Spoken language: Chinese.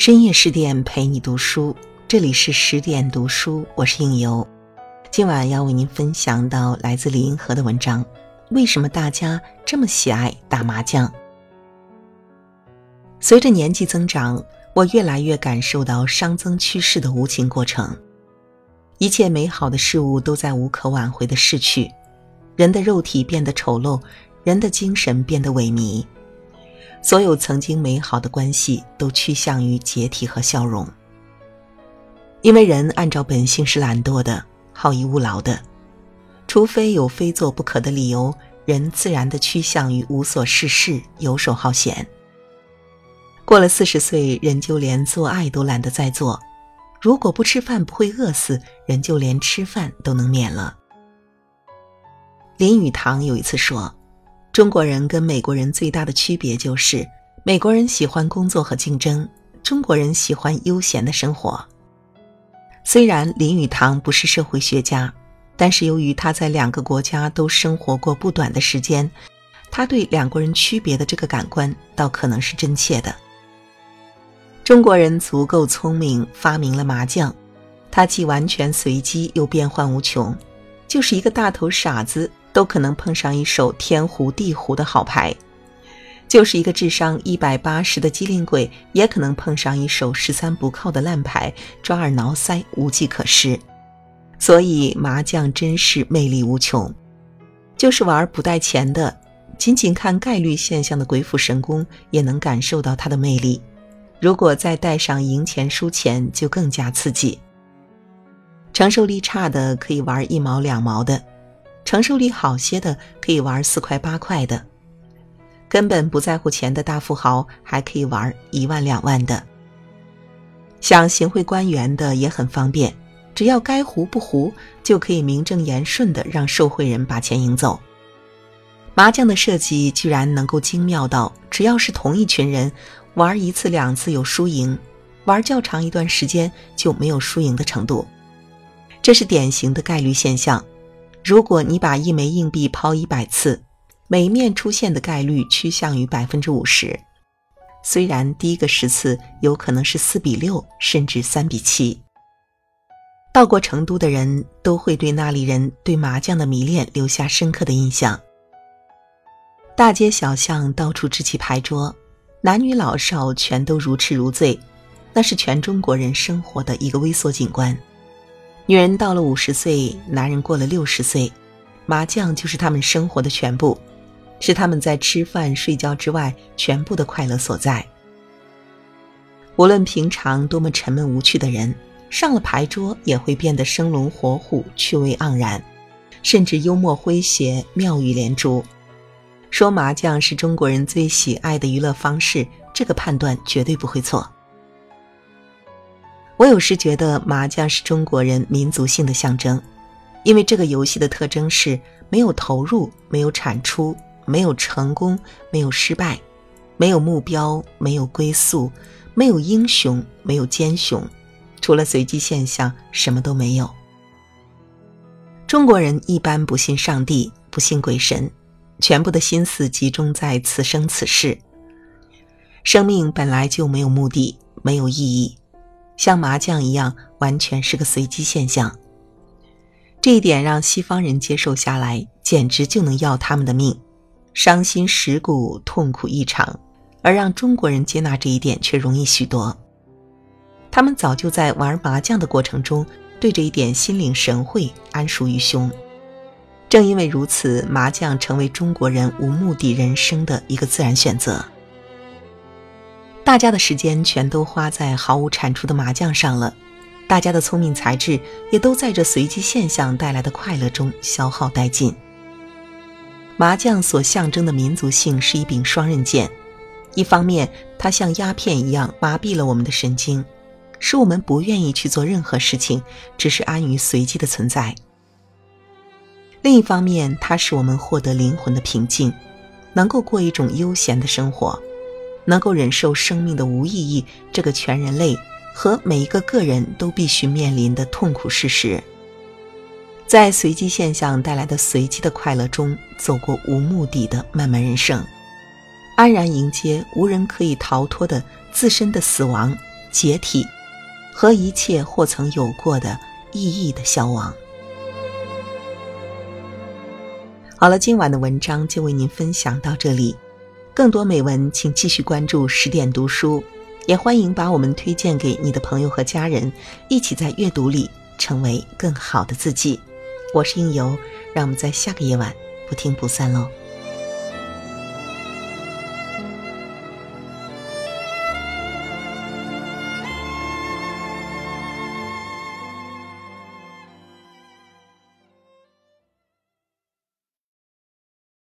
深夜十点陪你读书，这里是十点读书，我是应由。今晚要为您分享到来自李银河的文章：为什么大家这么喜爱打麻将？随着年纪增长，我越来越感受到熵增趋势的无情过程。一切美好的事物都在无可挽回的逝去，人的肉体变得丑陋，人的精神变得萎靡。所有曾经美好的关系都趋向于解体和消融，因为人按照本性是懒惰的、好逸恶劳的，除非有非做不可的理由，人自然的趋向于无所事事、游手好闲。过了四十岁，人就连做爱都懒得再做；如果不吃饭不会饿死，人就连吃饭都能免了。林语堂有一次说。中国人跟美国人最大的区别就是，美国人喜欢工作和竞争，中国人喜欢悠闲的生活。虽然林语堂不是社会学家，但是由于他在两个国家都生活过不短的时间，他对两国人区别的这个感官倒可能是真切的。中国人足够聪明，发明了麻将，它既完全随机又变幻无穷，就是一个大头傻子。都可能碰上一手天胡地胡的好牌，就是一个智商一百八十的机灵鬼，也可能碰上一手十三不靠的烂牌，抓耳挠腮，无计可施。所以麻将真是魅力无穷，就是玩不带钱的，仅仅看概率现象的鬼斧神工，也能感受到它的魅力。如果再带上赢钱输钱，就更加刺激。承受力差的可以玩一毛两毛的。承受力好些的可以玩四块八块的，根本不在乎钱的大富豪还可以玩一万两万的。想行贿官员的也很方便，只要该糊不糊，就可以名正言顺的让受贿人把钱赢走。麻将的设计居然能够精妙到，只要是同一群人玩一次两次有输赢，玩较长一段时间就没有输赢的程度，这是典型的概率现象。如果你把一枚硬币抛一百次，每面出现的概率趋向于百分之五十。虽然第一个十次有可能是四比六，甚至三比七。到过成都的人都会对那里人对麻将的迷恋留下深刻的印象。大街小巷到处支起牌桌，男女老少全都如痴如醉，那是全中国人生活的一个微缩景观。女人到了五十岁，男人过了六十岁，麻将就是他们生活的全部，是他们在吃饭睡觉之外全部的快乐所在。无论平常多么沉闷无趣的人，上了牌桌也会变得生龙活虎、趣味盎然，甚至幽默诙谐、妙语连珠。说麻将是中国人最喜爱的娱乐方式，这个判断绝对不会错。我有时觉得麻将是中国人民族性的象征，因为这个游戏的特征是没有投入、没有产出、没有成功、没有失败、没有目标、没有归宿、没有英雄、没有奸雄，除了随机现象，什么都没有。中国人一般不信上帝，不信鬼神，全部的心思集中在此生此世。生命本来就没有目的，没有意义。像麻将一样，完全是个随机现象。这一点让西方人接受下来，简直就能要他们的命，伤心蚀骨，痛苦异常；而让中国人接纳这一点却容易许多。他们早就在玩麻将的过程中，对这一点心领神会，谙熟于胸。正因为如此，麻将成为中国人无目的人生的一个自然选择。大家的时间全都花在毫无产出的麻将上了，大家的聪明才智也都在这随机现象带来的快乐中消耗殆尽。麻将所象征的民族性是一柄双刃剑，一方面它像鸦片一样麻痹了我们的神经，使我们不愿意去做任何事情，只是安于随机的存在；另一方面，它使我们获得灵魂的平静，能够过一种悠闲的生活。能够忍受生命的无意义这个全人类和每一个个人都必须面临的痛苦事实，在随机现象带来的随机的快乐中走过无目的的漫漫人生，安然迎接无人可以逃脱的自身的死亡，解体，和一切或曾有过的意义的消亡。好了，今晚的文章就为您分享到这里。更多美文，请继续关注十点读书，也欢迎把我们推荐给你的朋友和家人，一起在阅读里成为更好的自己。我是应由，让我们在下个夜晚不听不散喽。